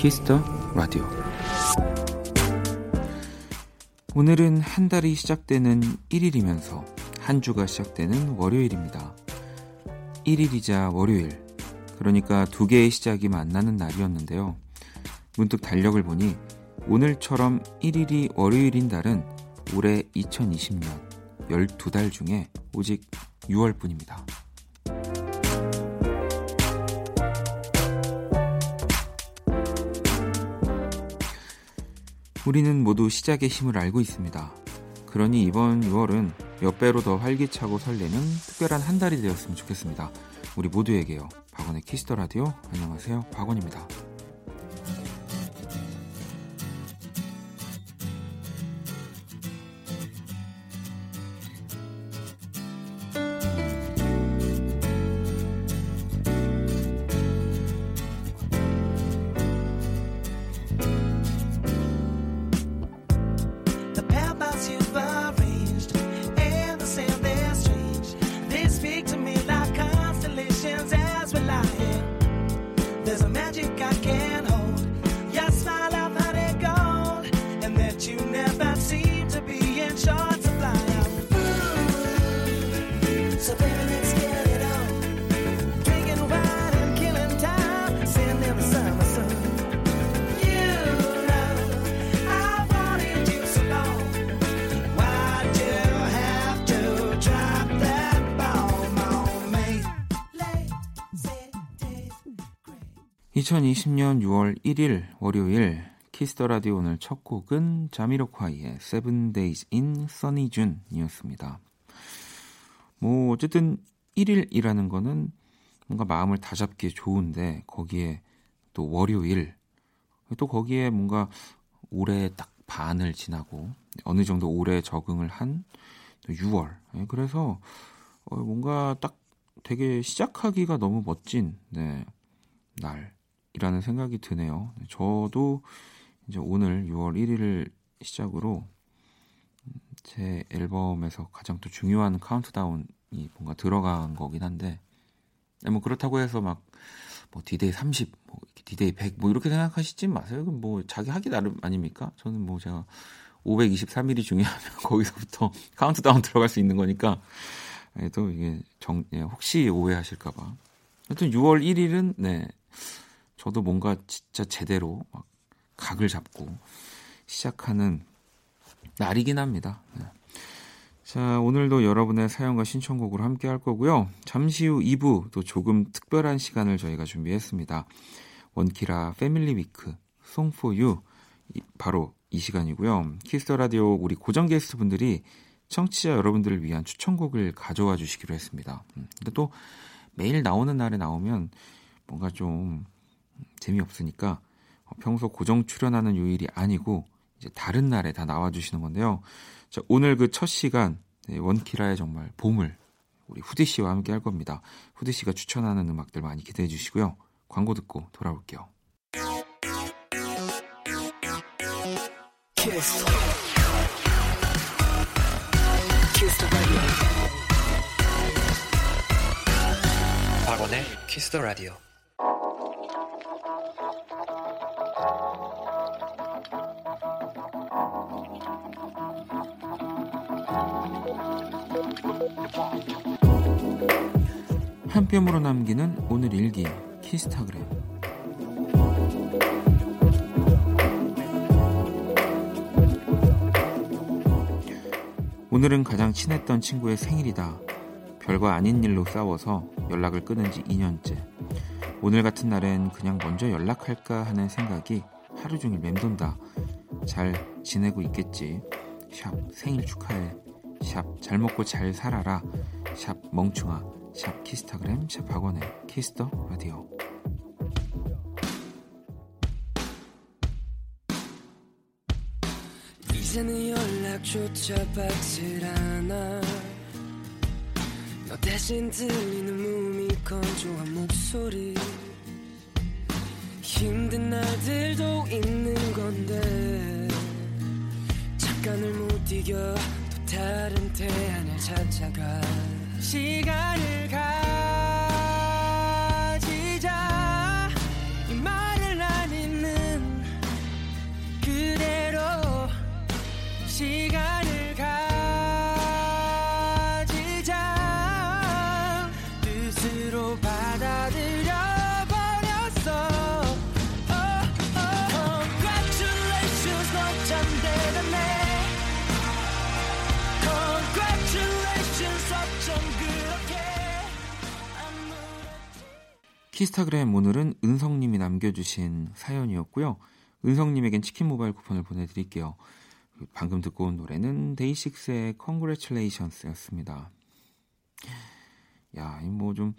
Kiss the Radio 오늘은 한 달이 시작되는 1일이면서 한 주가 시작되는 월요일입니다. 1일이자 월요일 그러니까 두 개의 시작이 만나는 날이었는데요. 문득 달력을 보니 오늘처럼 1일이 월요일인 달은 올해 2020년 12달 중에 오직 6월뿐입니다. 우리는 모두 시작의 힘을 알고 있습니다. 그러니 이번 6월은 몇 배로 더 활기차고 설레는 특별한 한 달이 되었으면 좋겠습니다. 우리 모두에게요. 박원의 Kiss the Radio. 안녕하세요. 박원입니다. 2020년 6월 1일 월요일 Kiss the Radio 오늘 첫 곡은 자미로콰이의 Seven Days in Sunny June이었습니다. 뭐 어쨌든 1일이라는 거는 뭔가 마음을 다잡기에 좋은데 거기에 또 월요일 또 거기에 뭔가 올해 딱 반을 지나고 어느 정도 올해 적응을 한 6월 예, 그래서 어, 뭔가 딱 되게 시작하기가 너무 멋진 네, 날 이라는 생각이 드네요. 저도 이제 오늘 6월 1일을 시작으로 제 앨범에서 가장 또 중요한 카운트다운이 뭔가 들어간 거긴 한데 뭐 그렇다고 해서 막 뭐 디데이 30, 뭐 디데이 100, 뭐 이렇게 생각하시지 마세요. 뭐 자기 하기 나름 아닙니까? 저는 뭐 제가 523일이 중요하면 거기서부터 카운트다운 들어갈 수 있는 거니까 또 이게 정 예, 혹시 오해하실까봐. 하여튼 6월 1일은 네 저도 뭔가 진짜 제대로 막 각을 잡고 시작하는 날이긴 합니다. 네. 자, 오늘도 여러분의 사연과 신청곡으로 함께 할 거고요. 잠시 후 2부 또 조금 특별한 시간을 저희가 준비했습니다. 원키라 Family Week Song for You 바로 이 시간이고요. Kiss the Radio 우리 고정 게스트 분들이 청취자 여러분들을 위한 추천곡을 가져와 주시기로 했습니다. 음, 근데 또 매일 나오는 날에 나오면 뭔가 좀 재미없으니까 어, 평소 고정 출연하는 요일이 아니고 이제 다른 날에 다 나와주시는 건데요. 자, 오늘 그 첫 시간 네, 원키라의 정말 보물 우리 후디 씨와 함께 할 겁니다. 후디 씨가 추천하는 음악들 많이 기대해 주시고요. 광고 듣고 돌아올게요. 키스. 키스 박원의 키스 더 라디오. 한 뼘으로 남기는 오늘 일기 키스타그램 오늘은 가장 친했던 친구의 생일이다. 별거 아닌 일로 싸워서 연락을 끊은 지 2년째. 오늘 같은 날엔 그냥 먼저 연락할까 하는 생각이 하루 종일 맴돈다. 잘 지내고 있겠지. 샵 생일 축하해. 샵 잘 먹고 잘 살아라. 샵 멍충아. 샵 키스타그램 샵 박원의 Kiss the Radio. 이제는 연락조차 받질 않아. 너 대신 들리는 몸이 건조한 목소리. 힘든 날들도 있는 건데 잠깐을 못 이겨 또 다른 태안을 찾아가 시간을 가 키스타그램 오늘은 은성님이 남겨주신 사연이었고요. 은성님에겐 치킨 모바일 쿠폰을 보내드릴게요. 방금 듣고 온 노래는 데이식스의 Congratulations였습니다. 야, 뭐 좀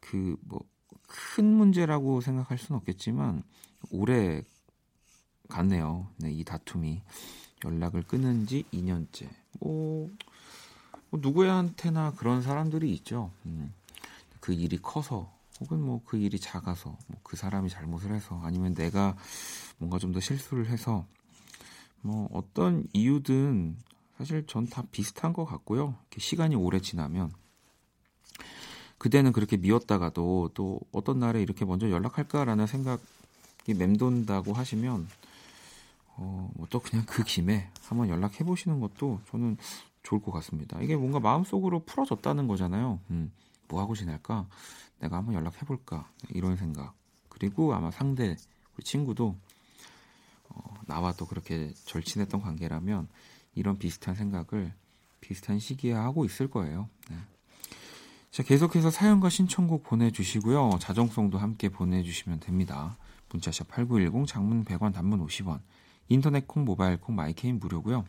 그 뭐 큰 문제라고 생각할 수는 없겠지만 오래 갔네요. 네, 이 다툼이 연락을 끊은 지 2년째. 뭐, 뭐 누구한테나 그런 사람들이 있죠. 음, 그 일이 커서 혹은 뭐 그 일이 작아서 뭐 그 사람이 잘못을 해서 아니면 내가 뭔가 좀 더 실수를 해서 뭐 어떤 이유든 사실 전 다 비슷한 것 같고요. 시간이 오래 지나면 그때는 그렇게 미웠다가도 또 어떤 날에 이렇게 먼저 연락할까라는 생각이 맴돈다고 하시면 어, 뭐또 그냥 그 김에 한번 연락해 보시는 것도 저는 좋을 것 같습니다. 이게 뭔가 마음속으로 풀어졌다는 거잖아요. 음, 뭐 하고 지낼까? 내가 한번 연락해 볼까? 이런 생각. 그리고 아마 상대 우리 친구도 어, 나와 또 그렇게 절친했던 관계라면 이런 비슷한 생각을 비슷한 시기에 하고 있을 거예요. 네. 자, 계속해서 사연과 신청곡 보내주시고요. 자정송도 함께 보내주시면 됩니다. 문자샵 8910, 장문 100원, 단문 50원. 인터넷 콩, 모바일 콩, 마이케이는 무료고요.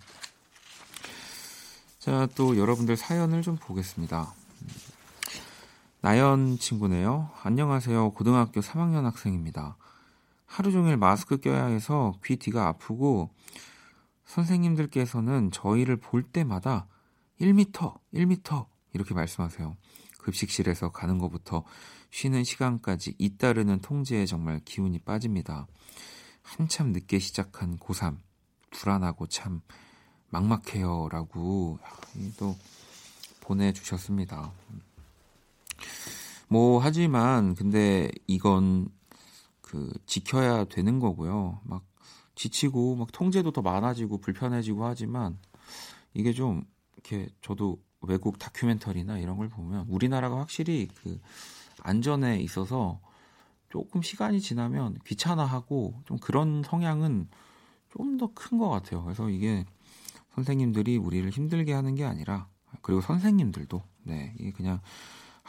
자, 또 여러분들 사연을 좀 보겠습니다. 나연 친구네요. 안녕하세요. 고등학교 3학년 학생입니다. 하루 종일 마스크 껴야 해서 귀 뒤가 아프고 선생님들께서는 저희를 볼 때마다 1미터, 1미터 이렇게 말씀하세요. 급식실에서 가는 것부터 쉬는 시간까지 잇따르는 통제에 정말 기운이 빠집니다. 한참 늦게 시작한 고3 불안하고 참 막막해요라고 또 보내주셨습니다. 뭐 하지만 근데 이건 그 지켜야 되는 거고요. 막 지치고 막 통제도 더 많아지고 불편해지고 하지만 이게 좀 이렇게 저도 외국 다큐멘터리나 이런 걸 보면 우리나라가 확실히 그 안전에 있어서 조금 시간이 지나면 귀찮아하고 좀 그런 성향은 좀 더 큰 것 같아요. 그래서 이게 선생님들이 우리를 힘들게 하는 게 아니라 그리고 선생님들도 네 이게 그냥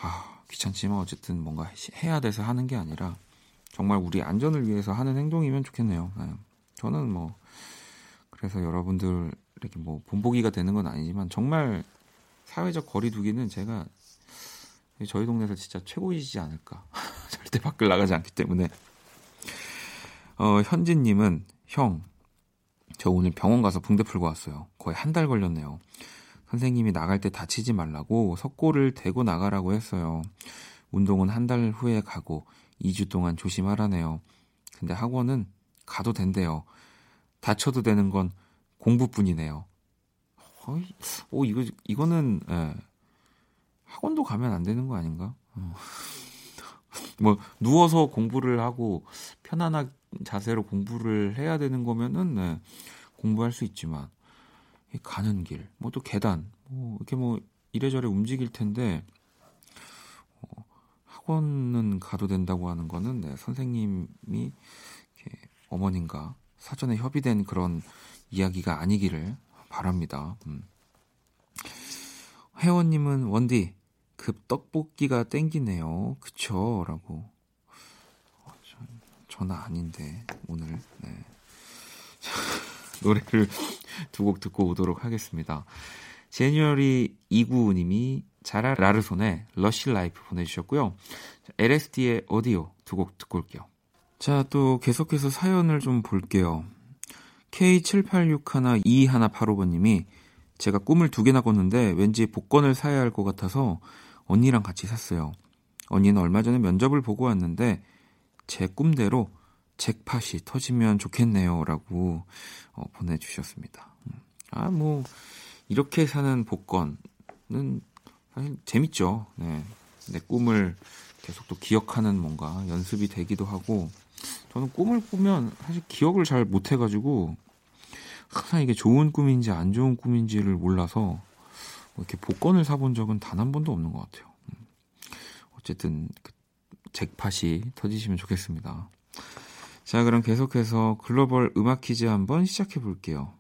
아 귀찮지만 어쨌든 뭔가 해야 돼서 하는 게 아니라 정말 우리 안전을 위해서 하는 행동이면 좋겠네요. 네. 저는 뭐 그래서 여러분들 이렇게 뭐 본보기가 되는 건 아니지만 정말 사회적 거리두기는 제가 저희 동네에서 진짜 최고이지 않을까. 절대 밖을 나가지 않기 때문에. 어, 현진님은 형, 저 오늘 병원 가서 붕대 풀고 왔어요. 거의 한 달 걸렸네요. 선생님이 나갈 때 다치지 말라고 석고를 대고 나가라고 했어요. 운동은 한 달 후에 가고 2주 동안 조심하라네요. 근데 학원은 가도 된대요. 다쳐도 되는 건 공부뿐이네요. 어이, 오, 이거, 이거는, 예. 학원도 가면 안 되는 거 아닌가? 어. 뭐, 누워서 공부를 하고, 편안한 자세로 공부를 해야 되는 거면은, 네, 공부할 수 있지만, 가는 길, 뭐 또 계단, 뭐, 이렇게 뭐, 이래저래 움직일 텐데, 어, 학원은 가도 된다고 하는 거는, 네, 선생님이, 어머님과 사전에 협의된 그런 이야기가 아니기를 바랍니다. 음. 회원님은 원디 급 떡볶이가 땡기네요. 그쵸? 라고. 어, 저는 아닌데 오늘 네. 노래를 두 곡 듣고 오도록 하겠습니다. 제니얼이 이구님이 자라 라르손의 Lush Life 보내주셨고요. LSD의 오디오 두 곡 듣고 올게요. 자, 또 계속해서 사연을 좀 볼게요. K78612185번님이 제가 꿈을 두 개나 꿨는데 왠지 복권을 사야 할 것 같아서 언니랑 같이 샀어요. 언니는 얼마 전에 면접을 보고 왔는데 제 꿈대로 잭팟이 터지면 좋겠네요. 라고 어, 보내주셨습니다. 음. 아, 뭐, 이렇게 사는 복권은 사실 재밌죠. 네. 내 꿈을 계속 또 기억하는 뭔가 연습이 되기도 하고 저는 꿈을 꾸면 사실 기억을 잘 못해가지고 항상 이게 좋은 꿈인지 안 좋은 꿈인지를 몰라서 뭐 이렇게 복권을 사본 적은 단 한 번도 없는 것 같아요. 음. 어쨌든 그 잭팟이 터지시면 좋겠습니다. 자, 그럼 계속해서 글로벌 음악 퀴즈 한번 시작해 볼게요.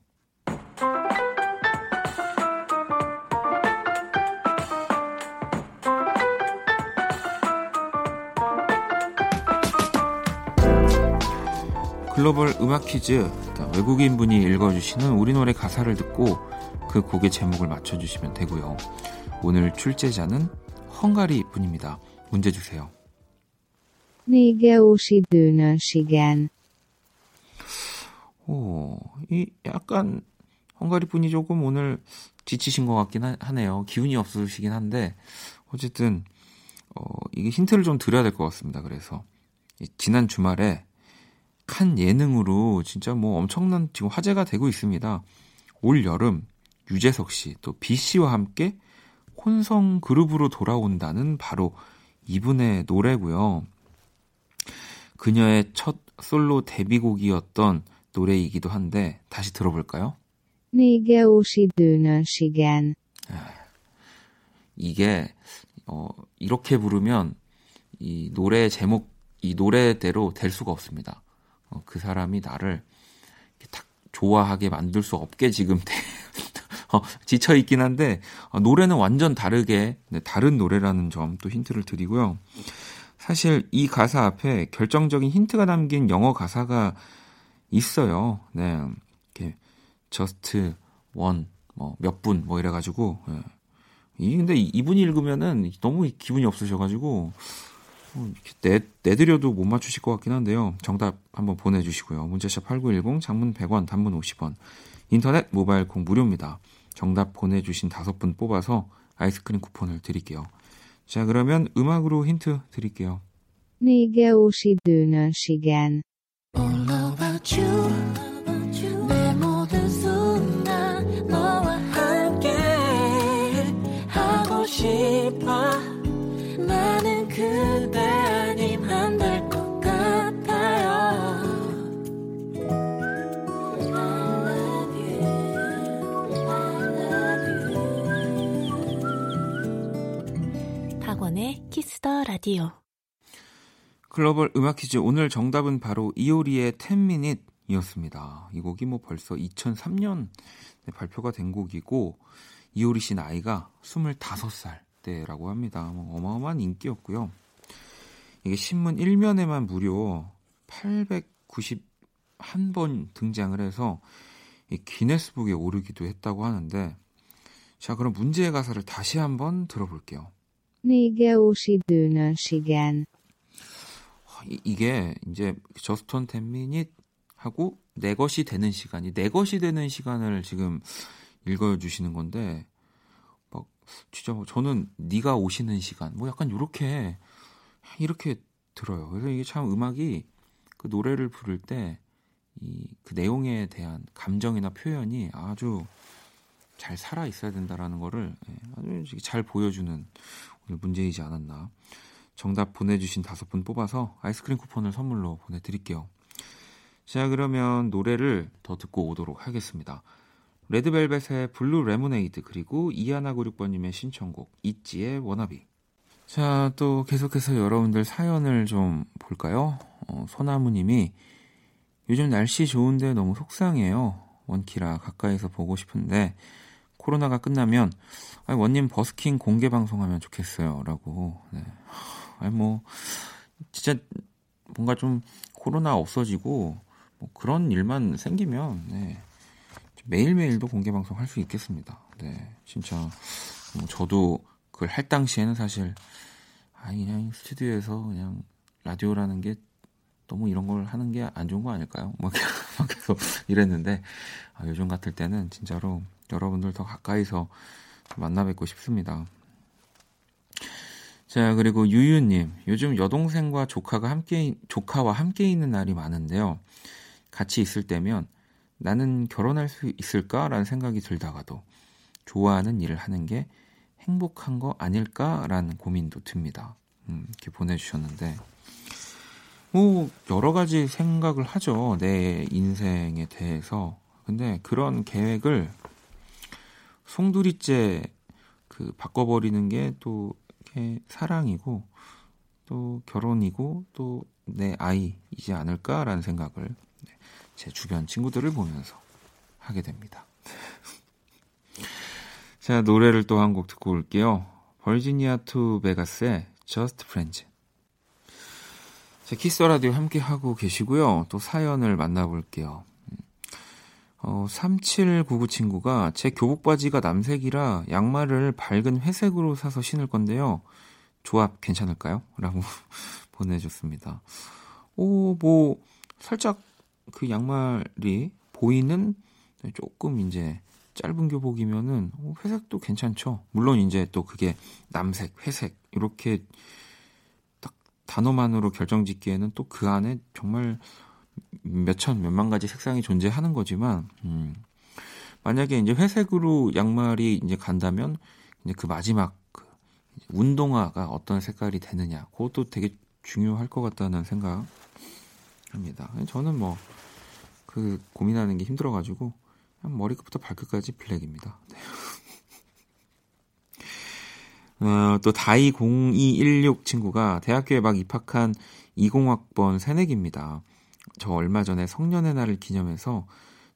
글로벌 음악 퀴즈. 외국인 분이 읽어주시는 우리 노래 가사를 듣고 그 곡의 제목을 맞춰주시면 되고요. 오늘 출제자는 헝가리 분입니다. 문제 주세요. 오, 이 약간 헝가리 분이 조금 오늘 지치신 것 같긴 하 네요. 기운이 없으시긴 한데 어쨌든 어, 이게 힌트를 좀 드려야 될 것 같습니다. 그래서 지난 주말에 칸 예능으로 진짜 뭐 엄청난 지금 화제가 되고 있습니다. 올 여름 유재석 씨 또 B 씨와 함께 혼성 그룹으로 돌아온다는 바로 이분의 노래고요. 그녀의 첫 솔로 데뷔곡이었던 노래이기도 한데 다시 들어볼까요? 네게 오시드는 시간. 이게 어, 이렇게 부르면 이 노래 제목 이 노래대로 될 수가 없습니다. 어, 그 사람이 나를 딱 좋아하게 만들 수 없게 지금 어, 지쳐 있긴 한데 어, 노래는 완전 다르게 네, 다른 노래라는 점 또 힌트를 드리고요. 사실 이 가사 앞에 결정적인 힌트가 담긴 영어 가사가 있어요. 네, 이렇게 just one 뭐몇 분 뭐 이래 가지고 네. 이 근데 이분이 읽으면은 너무 기분이 없으셔 가지고 어, 내, 내드려도 못 맞추실 것 같긴 한데요. 정답 한번 보내주시고요. 문자샵 8910, 장문 100원, 단문 50원. 인터넷, 모바일 콩 무료입니다. 정답 보내주신 다섯 분 뽑아서 아이스크림 쿠폰을 드릴게요. 자, 그러면 음악으로 힌트 드릴게요. 네게 오시드는 시간 All about you 라디오 글로벌 음악 퀴즈 오늘 정답은 바로 이효리의 10미닛 이었습니다. 이 곡이 뭐 벌써 2003년 발표가 된 곡이고 이효리 씨 나이가 25살 때라고 합니다. 뭐 어마어마한 인기였고요. 이게 신문 1면에만 무려 891번 등장을 해서 기네스북에 오르기도 했다고 하는데 자 그럼 문제의 가사를 다시 한번 들어볼게요. 네게 오시드는 시간 이게 이제 저스톤 텐미닛 하고 내 것이 되는 시간이 내 것이 되는 시간을 지금 읽어주시는 건데 진짜 뭐 저는 네가 오시는 시간 뭐 약간 이렇게 이렇게 들어요. 그래서 이게 참 음악이 그 노래를 부를 때 이 그 내용에 대한 감정이나 표현이 아주 잘 살아 있어야 된다라는 거를 예, 아주 잘 보여주는 오늘 문제이지 않았나. 정답 보내주신 다섯 분 뽑아서 아이스크림 쿠폰을 선물로 보내드릴게요. 자, 그러면 노래를 더 듣고 오도록 하겠습니다. 레드벨벳의 Blue Lemonade 그리고 이하나96번님의 신청곡 있지의 워너비 자, 또 계속해서 여러분들 사연을 좀 볼까요? 어, 소나무님이 요즘 날씨 좋은데 너무 속상해요. 원키라 가까이서 보고 싶은데 코로나가 끝나면 아니, 원님 버스킹 공개 방송하면 좋겠어요라고. 네. 아니 뭐 진짜 뭔가 좀 코로나 없어지고 뭐 그런 일만 생기면 네. 매일매일도 공개 방송 할 수 있겠습니다. 네, 진짜 뭐 저도 그걸 할 당시에는 사실 아 그냥 스튜디오에서 그냥 라디오라는 게 너무 이런 걸 하는 게 안 좋은 거 아닐까요? 막, 막 계속 이랬는데 아, 요즘 같을 때는 진짜로 여러분들 더 가까이서 만나 뵙고 싶습니다. 자 그리고 유유님 요즘 여동생과 조카가 함께 조카와 함께 있는 날이 많은데요. 같이 있을 때면 나는 결혼할 수 있을까라는 생각이 들다가도 좋아하는 일을 하는 게 행복한 거 아닐까라는 고민도 듭니다. 음, 이렇게 보내주셨는데, 뭐, 여러 가지 생각을 하죠. 내 인생에 대해서. 근데 그런 계획을 송두리째 그 바꿔버리는 게또 사랑이고, 또 결혼이고, 또 내 아이이지 않을까라는 생각을 제 주변 친구들을 보면서 하게 됩니다. 자, 노래를 또 한 곡 듣고 올게요. Virginia To Vegas의 Just Friends. 자, Kiss the Radio 함께 하고 계시고요. 또 사연을 만나볼게요. 어, 3799 친구가 제 교복 바지가 남색이라 양말을 밝은 회색으로 사서 신을 건데요. 조합 괜찮을까요? 라고 보내줬습니다. 오, 뭐, 살짝 그 양말이 보이는 조금 이제 짧은 교복이면은 회색도 괜찮죠. 물론 이제 또 그게 남색, 회색 이렇게 딱 단어만으로 결정 짓기에는 또 그 안에 정말 몇천, 몇만 가지 색상이 존재하는 거지만, 음, 만약에 이제 회색으로 양말이 이제 간다면, 이제 그 마지막, 그 운동화가 어떤 색깔이 되느냐, 그것도 되게 중요할 것 같다는 생각 합니다. 저는 뭐, 그 고민하는 게 힘들어가지고, 머리끝부터 발끝까지 블랙입니다. 네. 어, 또 다이 0216 친구가 대학교에 막 입학한 20학번 새내기입니다. 저 얼마 전에 성년의 날을 기념해서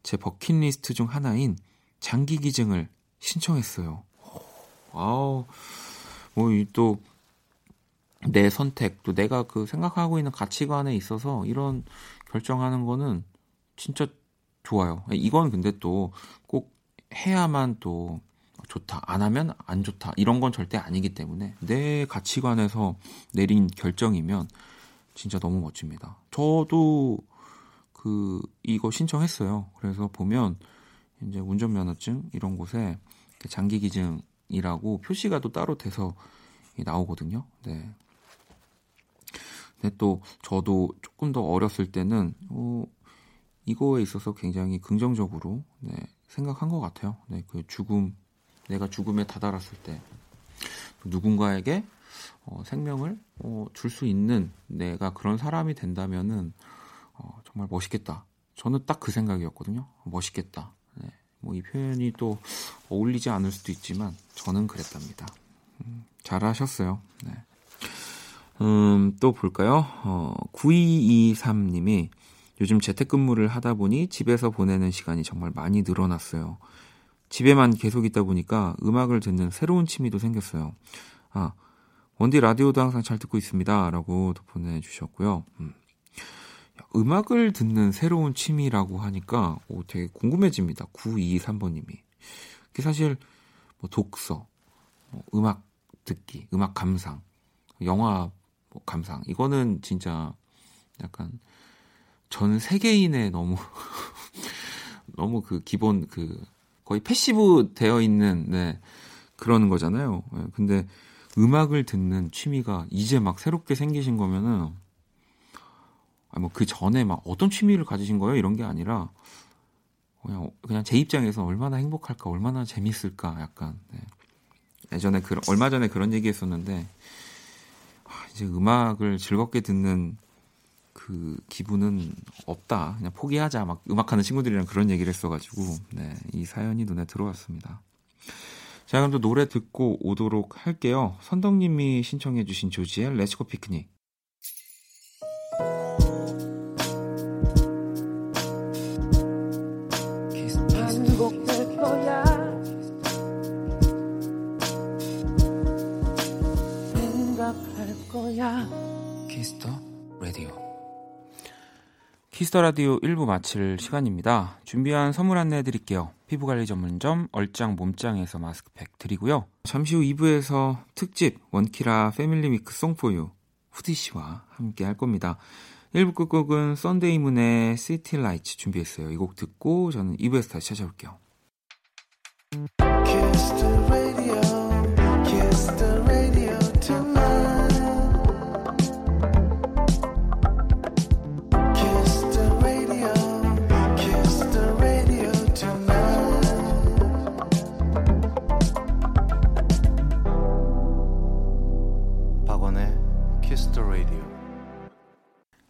제 버킷리스트 중 하나인 장기 기증을 신청했어요. 아우, 뭐 또 내 선택, 또 내가 그 생각하고 있는 가치관에 있어서 이런 결정하는 거는 진짜 좋아요. 이건 근데 또 꼭 해야만 또 좋다. 안 하면 안 좋다. 이런 건 절대 아니기 때문에 내 가치관에서 내린 결정이면 진짜 너무 멋집니다. 저도 그 이거 신청했어요. 그래서 보면 이제 운전면허증 이런 곳에 장기 기증이라고 표시가 또 따로 돼서 나오거든요. 네. 근데 또 저도 조금 더 어렸을 때는 어, 이거에 있어서 굉장히 긍정적으로 네, 생각한 것 같아요. 네, 그 죽음 내가 죽음에 다다랐을 때 누군가에게 어, 생명을 어, 줄수 있는 내가 그런 사람이 된다면은 어, 정말 멋있겠다. 저는 딱 그 생각이었거든요. 멋있겠다. 네. 뭐이 표현이 또 어울리지 않을 수도 있지만 저는 그랬답니다. 음, 잘하셨어요. 네. 음, 또 볼까요? 어, 9223님이 요즘 재택근무를 하다 보니 집에서 보내는 시간이 정말 많이 늘어났어요. 집에만 계속 있다 보니까 음악을 듣는 새로운 취미도 생겼어요. 아, 원디 라디오도 항상 잘 듣고 있습니다. 라고 보내주셨고요. 음. 음악을 듣는 새로운 취미라고 하니까 오, 되게 궁금해집니다. 923번님이. 그게 사실 뭐 독서, 뭐 음악 듣기, 음악 감상, 영화 뭐 감상. 이거는 진짜 약간 전 세계인의 너무 너무 그 기본 그 거의 passive 되어 있는 네, 그런 거잖아요. 네, 근데 음악을 듣는 취미가 이제 막 새롭게 생기신 거면은 뭐그 전에 막 어떤 취미를 가지신 거예요? 이런 게 아니라 그냥 그냥 제 입장에서 얼마나 행복할까, 얼마나 재밌을까, 약간 네. 예전에 그 얼마 전에 그런 얘기했었는데 아, 이제 음악을 즐겁게 듣는 그 기분은 없다. 그냥 포기하자. 막 음악하는 친구들이랑 그런 얘기를 했어가지고 네, 이 사연이 눈에 들어왔습니다. 자, 그럼 또 노래 듣고 오도록 할게요. 선덕님이 신청해주신 조지의 레츠고 피크닉. 키스 Kiss the Radio 1부 마칠 시간입니다. 준비한 선물 안내해 드릴게요. 피부관리 전문점 얼짱 몸짱에서 마스크팩 드리고요. 잠시 후 2부에서 특집 원키라 Family Week Song for You 후디 씨와 함께 할 겁니다. 1부 끝곡은 Sunday Moon의 City Lights 준비했어요. 이 곡 듣고 저는 2부에서 다시 찾아올게요.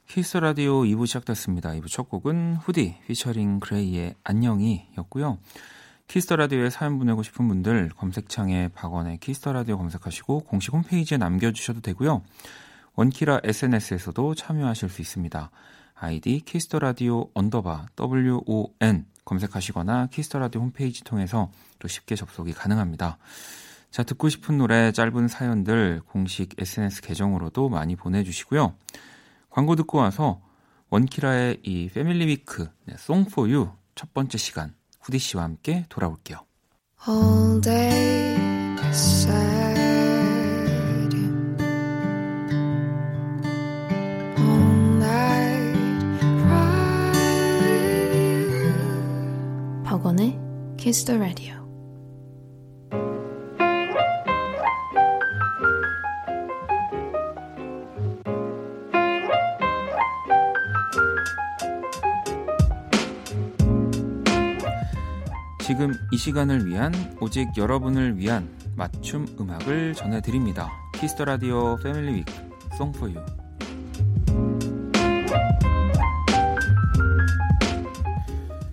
Kiss the Radio 2부 시작됐습니다. 2부 첫 곡은 후디 피처링 그레이의 안녕이었고요. Kiss the Radio에 사연 보내고 싶은 분들 검색창에 박원의 Kiss the Radio 검색하시고 공식 홈페이지에 남겨 주셔도 되고요. 원키라 SNS에서도 참여하실 수 있습니다. 아이디 Kiss the Radio 언더바 WON 검색하시거나 Kiss the Radio 홈페이지 통해서 또 쉽게 접속이 가능합니다. 자, 듣고 싶은 노래 짧은 사연들 공식 SNS 계정으로도 많이 보내주시고요. 광고 듣고 와서 원키라의 이 패밀리 위크 네, 송포유 첫 번째 시간 후디 씨와 함께 돌아올게요. All day sad. All night you. 박원의 Kiss the Radio. 지금 이 시간을 위한 오직 여러분을 위한 맞춤 음악을 전해드립니다. Kiss the Radio Family Week Song for You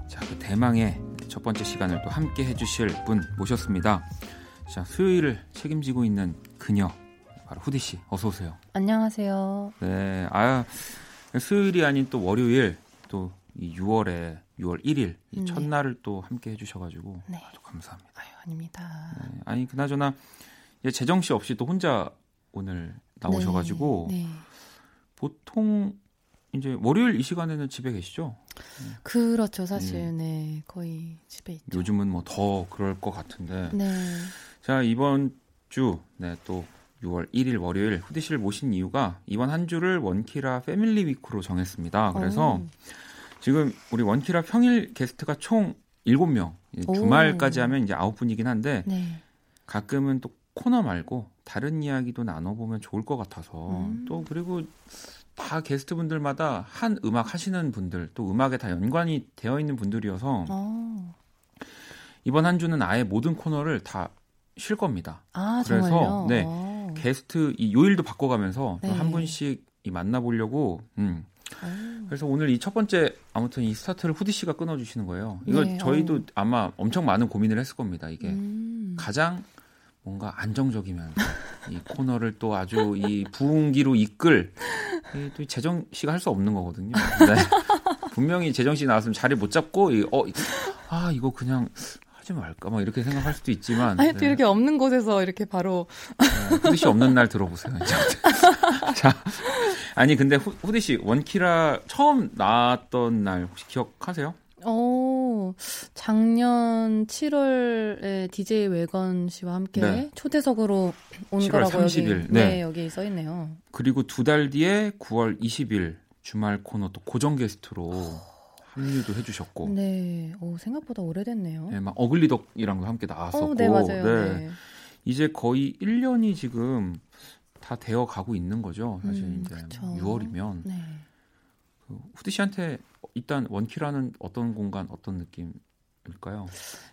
자, 그 대망의 첫 번째 시간을 또 함께 해주실 분 모셨습니다. 자, 수요일을 책임지고 있는 그녀 바로 후디 씨 어서 오세요. 안녕하세요. 네, 아 수요일이 아닌 또 월요일 또 이 6월에 6월 1일 이 네. 첫날을 또 함께 해주셔가지고 네. 아주 감사합니다. 아유, 아닙니다. 네, 아니 그나저나 재정 씨 없이 또 혼자 오늘 나오셔가지고 네, 네. 보통 이제 월요일 이 시간에는 집에 계시죠? 그렇죠, 사실 네 거의 집에 있죠. 요즘은 뭐 더 그럴 것 같은데. 네. 자 이번 주네또 6월 1일 월요일 후디 씨를 모신 이유가 이번 한 주를 원키라 패밀리 위크로 정했습니다. 그래서 오. 지금 우리 원키라 평일 게스트가 총 7명. 주말까지 하면 이제 9분이긴 한데 네. 가끔은 또 코너 말고 다른 이야기도 나눠보면 좋을 것 같아서 음. 또 그리고 다 게스트분들마다 한 음악 하시는 분들 또 음악에 다 연관이 되어 있는 분들이어서 어. 이번 한 주는 아예 모든 코너를 다 쉴 겁니다. 아, 그래서 정말요? 네 오. 게스트 이 요일도 바꿔가면서 네. 한 분씩 이 만나보려고 음, 그래서 오늘 이 첫 번째 아무튼 이 스타트를 후디 씨가 끊어주시는 거예요. 이거 네, 저희도 어. 아마 엄청 많은 고민을 했을 겁니다. 이게 음. 가장 뭔가 안정적이면 이 코너를 또 아주 이 부흥기로 이끌 또 재정 씨가 할 수 없는 거거든요. 네. 분명히 재정 씨 나왔으면 자리 못 잡고 이, 어, 아 이거 그냥 하지 말까 막 이렇게 생각할 수도 있지만 아니 또 네. 이렇게 없는 곳에서 이렇게 바로 네, 후디 씨 없는 날 들어보세요. 자 아니 근데 후, 후디 씨 원키라 처음 나왔던 날 혹시 기억하세요? 어, 작년 7월에 DJ 외건 씨와 함께 네. 초대석으로 온 거라고 30일. 여기, 네. 네. 여기 써 있네요. 그리고 두 달 뒤에 9월 20일 주말 코너 또 고정 게스트로 합류도 해주셨고. 네, 오, 생각보다 오래됐네요. 네, 막 어글리덕이랑도 함께 나왔었고. 어, 네, 맞아요. 네. 네. 이제 거의 1년이 지금 다 되어 가고 있는 거죠. 사실 음, 이제 그쵸. 6월이면. 네. 그 후디 씨한테 일단 원키라는 어떤 공간, 어떤 느낌일까요?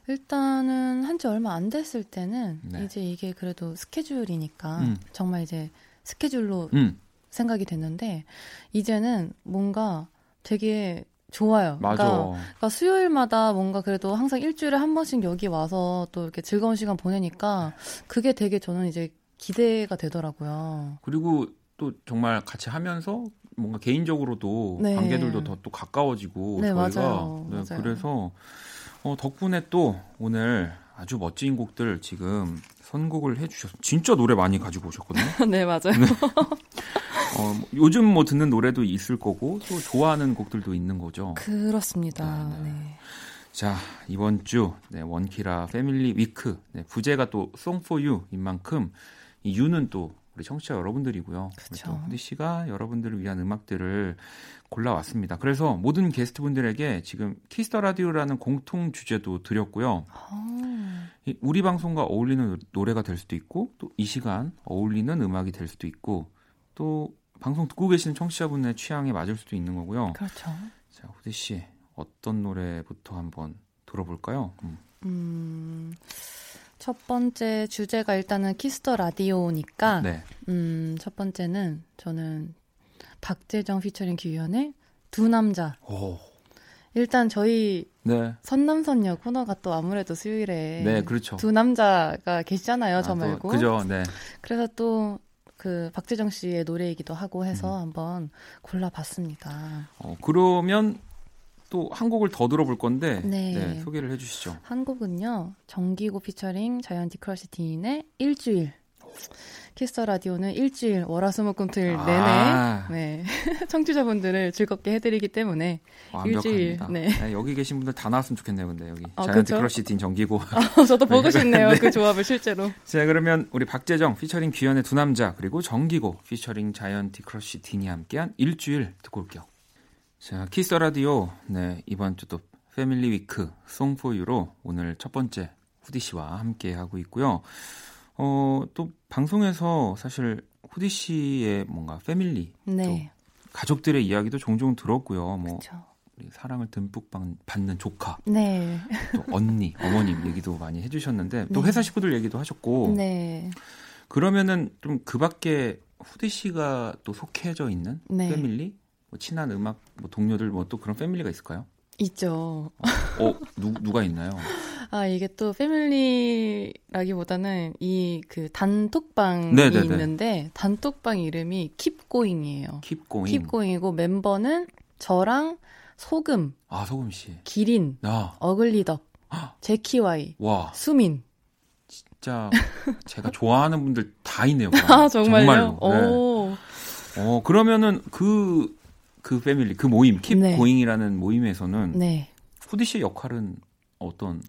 일단은 한 지 얼마 안 됐을 때는 네. 이제 이게 그래도 스케줄이니까 음. 정말 이제 스케줄로 음. 생각이 됐는데 이제는 뭔가 되게 좋아요. 맞아. 그러니까, 그러니까, 수요일마다 뭔가 그래도 항상 일주일에 한 번씩 여기 와서 또 이렇게 즐거운 시간 보내니까 그게 되게 저는 이제 기대가 되더라고요. 그리고 또 정말 같이 하면서 뭔가 개인적으로도 네. 관계들도 더 또 가까워지고 네, 저희가 맞아요. 네, 맞아요. 그래서 어, 덕분에 또 오늘 아주 멋진 곡들 지금 선곡을 해주셔서 진짜 노래 많이 가지고 오셨거든요. 네 맞아요. 네. 어, 뭐 요즘 뭐 듣는 노래도 있을 거고 또 좋아하는 곡들도 있는 거죠. 그렇습니다. 네. 네. 네. 자 이번 주 네, 원키라 Family Week 네, 부제가 또 Song for You인 만큼 이 You는 또 우리 청취자 여러분들이고요. 그렇죠. 후디 씨가 여러분들을 위한 음악들을 골라왔습니다. 그래서 모든 게스트분들에게 지금 Kiss the Radio라는 공통 주제도 드렸고요. 아. 우리 방송과 어울리는 노래가 될 수도 있고 또 이 시간 어울리는 음악이 될 수도 있고 또 방송 듣고 계시는 청취자분의 취향에 맞을 수도 있는 거고요. 그렇죠. 자, 후디 씨 어떤 노래부터 한번 들어볼까요? 음. 음... 첫 번째 주제가 일단은 Kiss the Radio니까 네. 음, 첫 번째는 저는 박재정 피처링 규현의 두 남자. 오. 일단 저희 네. 선남선녀 코너가 또 아무래도 수요일에 네, 그렇죠. 두 남자가 계시잖아요, 저 아, 말고. 그죠, 네. 그래서 또 그 박재정 씨의 노래이기도 하고 해서 음. 한번 골라봤습니다. 어, 그러면 또 한 곡을 더 들어볼 건데 네. 네, 소개를 해주시죠. 한 곡은요 정기고 피처링 자이언티 크러쉬 딘의 일주일. Kiss the Radio는 일주일 월화수목금토일 아. 내내 네 청취자분들을 즐겁게 해드리기 때문에 완벽합니다. 일주일 네. 네. 여기 계신 분들 다 나왔으면 좋겠네요, 근데 여기 아, 자이언티 크러쉬 딘 정기고. 아, 저도 보고 싶네요, 네. 그 조합을 실제로. 자 그러면 우리 박재정 피처링 귀현의 두 남자 그리고 정기고 피처링 자이언티 크러쉬 딘이 함께한 일주일 듣고 올게요. 자 Kiss the Radio 네 이번 주도 Family Week Song for You로 오늘 첫 번째 후디 씨와 함께 하고 있고요. 어, 또 방송에서 사실 후디 씨의 뭔가 패밀리, 네. 가족들의 이야기도 종종 들었고요. 뭐 그쵸. 사랑을 듬뿍 받는 조카, 네. 또 언니, 어머님 얘기도 많이 해주셨는데 또 네. 회사 식구들 얘기도 하셨고. 네. 그러면은 좀 그밖에 후디 씨가 또 속해져 있는 네. 패밀리, 뭐 친한 음악 뭐 동료들 뭐 또 그런 패밀리가 있을까요? 있죠. 어, 누, 누가 있나요? 아, 이게 또 패밀리라기보다는 이 그 단톡방이 네네네. 있는데 단톡방 이름이 킵고잉이에요. 킵고잉. 킵고잉이고 멤버는 저랑 소금. 아, 소금 씨. 기린. 아. 어글리덕. 제키와이. 와. 수민. 진짜 제가 좋아하는 분들 다 있네요. 아, 정말요? 정말로. 네. 어, 그러면은 그, 그 패밀리, 그 모임, 킵고잉이라는 네. 모임에서는 네. 후디 씨의 역할은 어떤?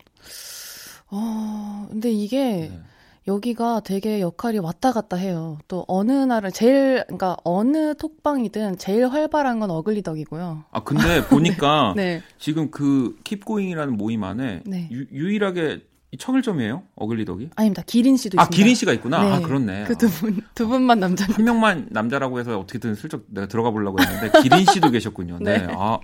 어, 근데 이게 네. 여기가 되게 역할이 왔다 갔다 해요. 또 어느 날은 제일 그러니까 어느 톡방이든 제일 활발한 건 어글리덕이고요. 아 근데 보니까 네. 지금 그 킵고잉이라는 모임 안에 네. 유, 유일하게 청일점이에요? 어글리덕이? 아닙니다. 기린 씨도 아, 있습니다. 기린 씨가 있구나. 네. 아, 그렇네. 그 두 분, 두 분만 남자. 한 명만 남자라고 해서 어떻게든 슬쩍 내가 들어가 보려고 했는데 기린 씨도 계셨군요. 네. 네. 아.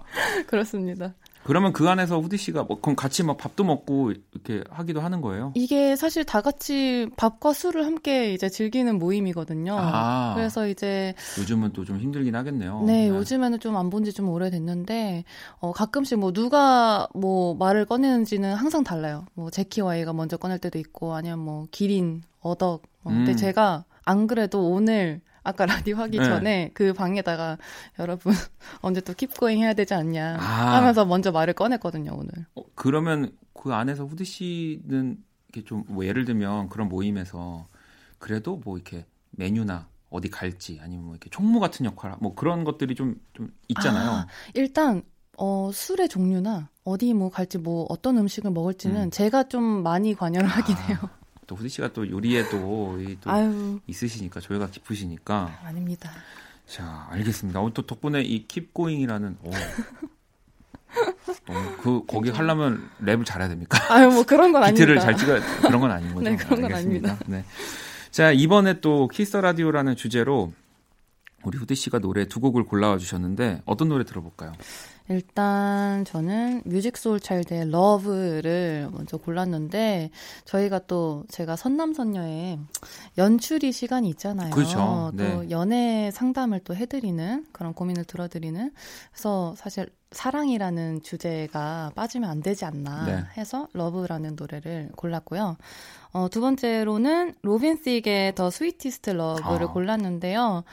그렇습니다. 그러면 그 안에서 후디 씨가 뭐 그럼 같이 막 밥도 먹고 이렇게 하기도 하는 거예요? 이게 사실 다 같이 밥과 술을 함께 이제 즐기는 모임이거든요. 아, 그래서 이제 요즘은 또 좀 힘들긴 하겠네요. 네, 네. 요즘에는 좀 안 본 지 좀 오래됐는데 어 가끔씩 뭐 누가 뭐 말을 꺼내는지는 항상 달라요. 뭐 제키와이가 먼저 꺼낼 때도 있고 아니면 뭐 기린, 어덕. 어, 근데 음. 제가 안 그래도 오늘 아까 라디오 하기 네. 전에 그 방에다가 여러분 언제 또 킵고잉 해야 되지 않냐 아. 하면서 먼저 말을 꺼냈거든요 오늘. 어, 그러면 그 안에서 후드 씨는 이렇게 좀 뭐 예를 들면 그런 모임에서 그래도 뭐 이렇게 메뉴나 어디 갈지 아니면 뭐 이렇게 총무 같은 역할 뭐 그런 것들이 좀좀 있잖아요. 아, 일단 어, 술의 종류나 어디 뭐 갈지 뭐 어떤 음식을 먹을지는 음. 제가 좀 많이 관여를 하긴 아. 해요. 또 후디 씨가 또 요리에도 또 아유. 있으시니까 조예가 깊으시니까. 아, 아닙니다. 자, 알겠습니다. 어, 또 덕분에 이 Keep Going이라는 오. 너무 그 거기 하려면 랩을 잘해야 됩니까? 아유, 뭐 그런 건 아닙니다. 비트를 잘 찍어야 그런 건 아닌 거죠. 네, 그런 건 알겠습니다. 아닙니다. 네. 자, 이번에 또 Kiss the Radio라는 주제로 우리 후디 씨가 노래 두 곡을 골라와 주셨는데 어떤 노래 들어볼까요? 일단 저는 Musiq Soulchild의 Love를 먼저 골랐는데 저희가 또 제가 선남선녀의 연출이 시간이 있잖아요. 그렇죠. 네. 또 연애 상담을 또 해드리는 그런 고민을 들어드리는 그래서 사실 사랑이라는 주제가 빠지면 안 되지 않나 네. 해서 Love라는 노래를 골랐고요. 어, 두 번째로는 Robin Thicke의 The Sweetest Love를 아. 골랐는데요.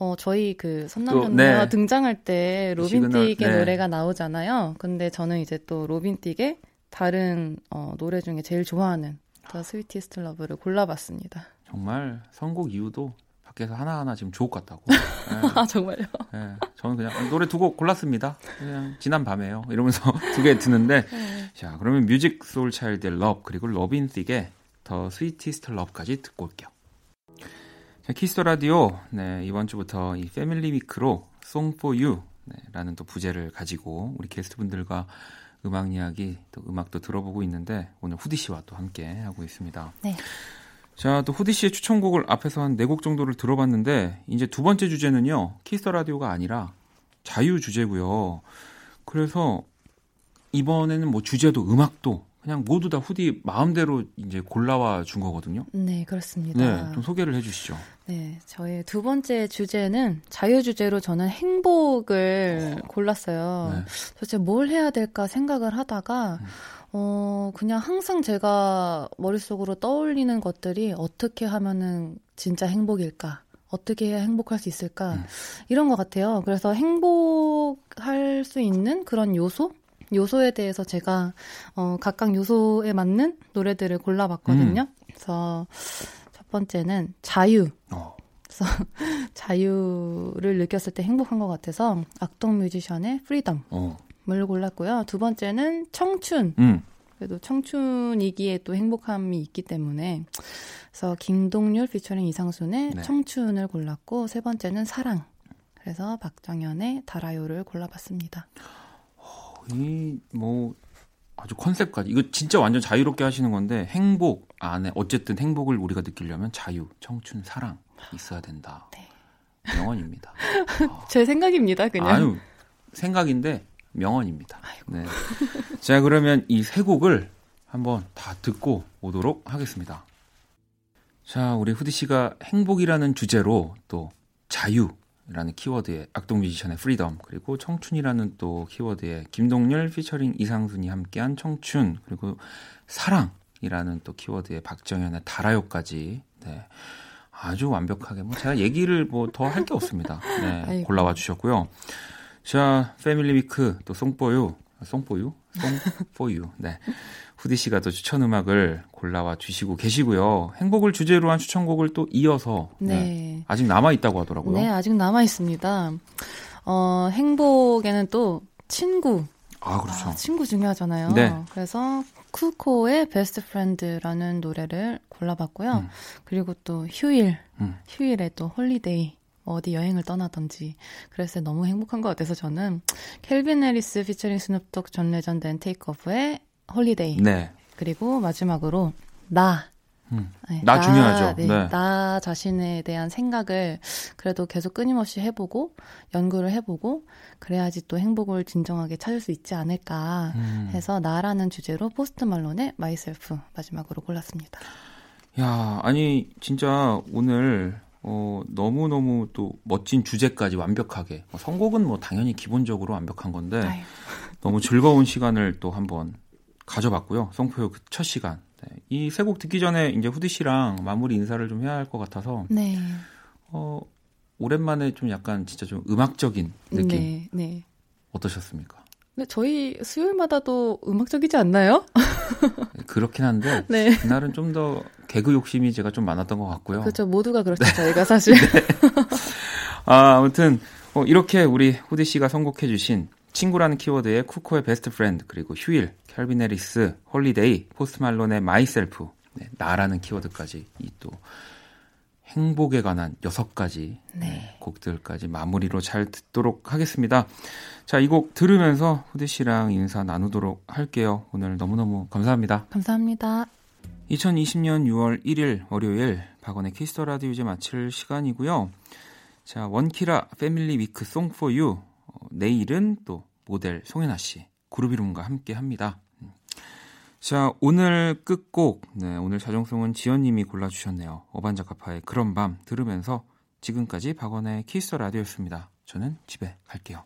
어, 저희 그 선남선녀 네. 등장할 때 Robin Thicke의 네. 노래가 나오잖아요. 근데 저는 이제 또 Robin Thicke의 다른 어, 노래 중에 제일 좋아하는 The Sweetest Love를 골라봤습니다. 정말 선곡 이유도 밖에서 하나하나 지금 주옥 같다고. 네. 아, 정말요? 네. 저는 그냥 노래 두 곡 골랐습니다. 그냥 지난 밤에요. 이러면서 두 개 듣는데. 네. 자, 그러면 Musiq Soulchild의 Love, 그리고 Robin Thicke의 The Sweetest Love까지 듣고 올게요. Kiss the Radio 네, 이번 주부터 이 Family Week로 Song for You 네, 라는 또 부제를 가지고 우리 게스트분들과 음악 이야기 또 음악도 들어보고 있는데 오늘 후디 씨와 또 함께 하고 있습니다. 네. 자, 또 후디 씨의 추천곡을 앞에서 한 네 곡 정도를 들어봤는데 이제 두 번째 주제는요. Kiss the Radio가 아니라 자유 주제고요. 그래서 이번에는 뭐 주제도 음악도 그냥 모두 다 후디 마음대로 이제 골라와 준 거거든요. 네, 그렇습니다. 네, 좀 소개를 해주시죠. 네, 저의 두 번째 주제는 자유 주제로 저는 행복을 오. 어. 골랐어요. 네. 도대체 뭘 해야 될까 생각을 하다가 음. 어 그냥 항상 제가 머릿속으로 떠올리는 것들이 어떻게 하면은 진짜 행복일까? 어떻게 해야 행복할 수 있을까? 음. 이런 것 같아요. 그래서 행복할 수 있는 그런 요소? 요소에 대해서 제가 어, 각각 요소에 맞는 노래들을 골라봤거든요. 음. 그래서 첫 번째는 자유. 어. 그래서 자유를 느꼈을 때 행복한 것 같아서 악동 뮤지션의 프리덤을 어. 골랐고요. 두 번째는 청춘. 음. 그래도 청춘이기에 또 행복함이 있기 때문에 그래서 김동률 피처링 이상순의 네. 청춘을 골랐고 세 번째는 사랑. 그래서 박정현의 달아요를 골라봤습니다. 어, 이뭐 아주 컨셉까지 이거 진짜 완전 자유롭게 하시는 건데 행복 안에 어쨌든 행복을 우리가 느끼려면 자유, 청춘, 사랑 있어야 된다. 네. 명언입니다. 아. 제 생각입니다, 그냥. 아유, 생각인데 명언입니다. 아이고. 네. 자, 그러면 이 세 곡을 한번 다 듣고 오도록 하겠습니다. 자, 우리 후디 씨가 행복이라는 주제로 또 자유, 라는 키워드의 악동 뮤지션의 Freedom 그리고 청춘이라는 또 키워드의 김동률 피처링 이상순이 함께한 청춘 그리고 사랑이라는 또 키워드의 박정현의 달아요까지 네. 아주 완벽하게 뭐 제가 얘기를 뭐 더 할 게 없습니다. 네, 골라와 주셨고요. 자, Family Week 또 송포유, 송포유, 송포유. 네. 후디 씨가 또 추천 음악을 골라와 주시고 계시고요. 행복을 주제로 한 추천곡을 또 이어서 네. 네. 아직 남아 있다고 하더라고요. 네, 아직 남아 있습니다. 어, 행복에는 또 친구. 아, 그렇죠. 아, 친구 중요하잖아요. 네. 그래서 쿠코의 Best Friend라는 노래를 골라봤고요. 음. 그리고 또 휴일, 음. 휴일에 또 holiday. 뭐 어디 여행을 떠나던지 그랬을 때 너무 행복한 것 같아서 저는 켈빈 해리스 피처링 스눕독 존 레전드 and 테이크오프의 Holiday. 네. 그리고 마지막으로 나. 음. 네, 나, 나, 중요하죠. 네, 네. 나 자신에 대한 생각을 그래도 계속 끊임없이 해보고 연구를 해보고 그래야지 또 행복을 진정하게 찾을 수 있지 않을까 음. 해서 나라는 주제로 포스트 말론의 Myself 마지막으로 골랐습니다. 야, 아니 진짜 오늘 어, 너무너무 또 멋진 주제까지 완벽하게 뭐 선곡은 뭐 당연히 기본적으로 완벽한 건데 아유. 너무 즐거운 시간을 또 한번 가져봤고요. 송표요 그첫 시간. 네. 이세 곡 듣기 전에 이제 후디 씨랑 마무리 인사를 좀 해야 할 것 같아서. 네. 어, 오랜만에 좀 약간 진짜 좀 음악적인 느낌. 네, 네. 어떠셨습니까? 근데 저희 수요일마다도 음악적이지 않나요? 그렇긴 한데 네. 그날은 좀 더 개그 욕심이 제가 좀 많았던 것 같고요. 그렇죠. 모두가 그렇죠. 저희가 사실. 네. 아, 아무튼 어, 이렇게 우리 후디 씨가 선곡해 주신 친구라는 키워드의 쿠코의 Best Friend 그리고 휴일, 켈빈 해리스, Holiday, 포스트 말론의 Myself, 네, 나라는 키워드까지 이 또 행복에 관한 여섯 가지 네. 네. 곡들까지 마무리로 잘 듣도록 하겠습니다. 자, 이 곡 들으면서 후디 씨랑 인사 나누도록 할게요. 오늘 너무너무 감사합니다. 감사합니다. 2020년 6월 1일 월요일 박원의 Kiss the Radio 이제 마칠 시간이고요. 자, 원키라 Family Week Song For You. 내일은 또 모델 송해나 씨, 그룹 이름과 함께 합니다. 자, 오늘 끝곡, 네, 오늘 자정송은 지연님이 골라주셨네요. 어반자카파의 그런 밤 들으면서 지금까지 박원의 키스 라디오였습니다. 저는 집에 갈게요.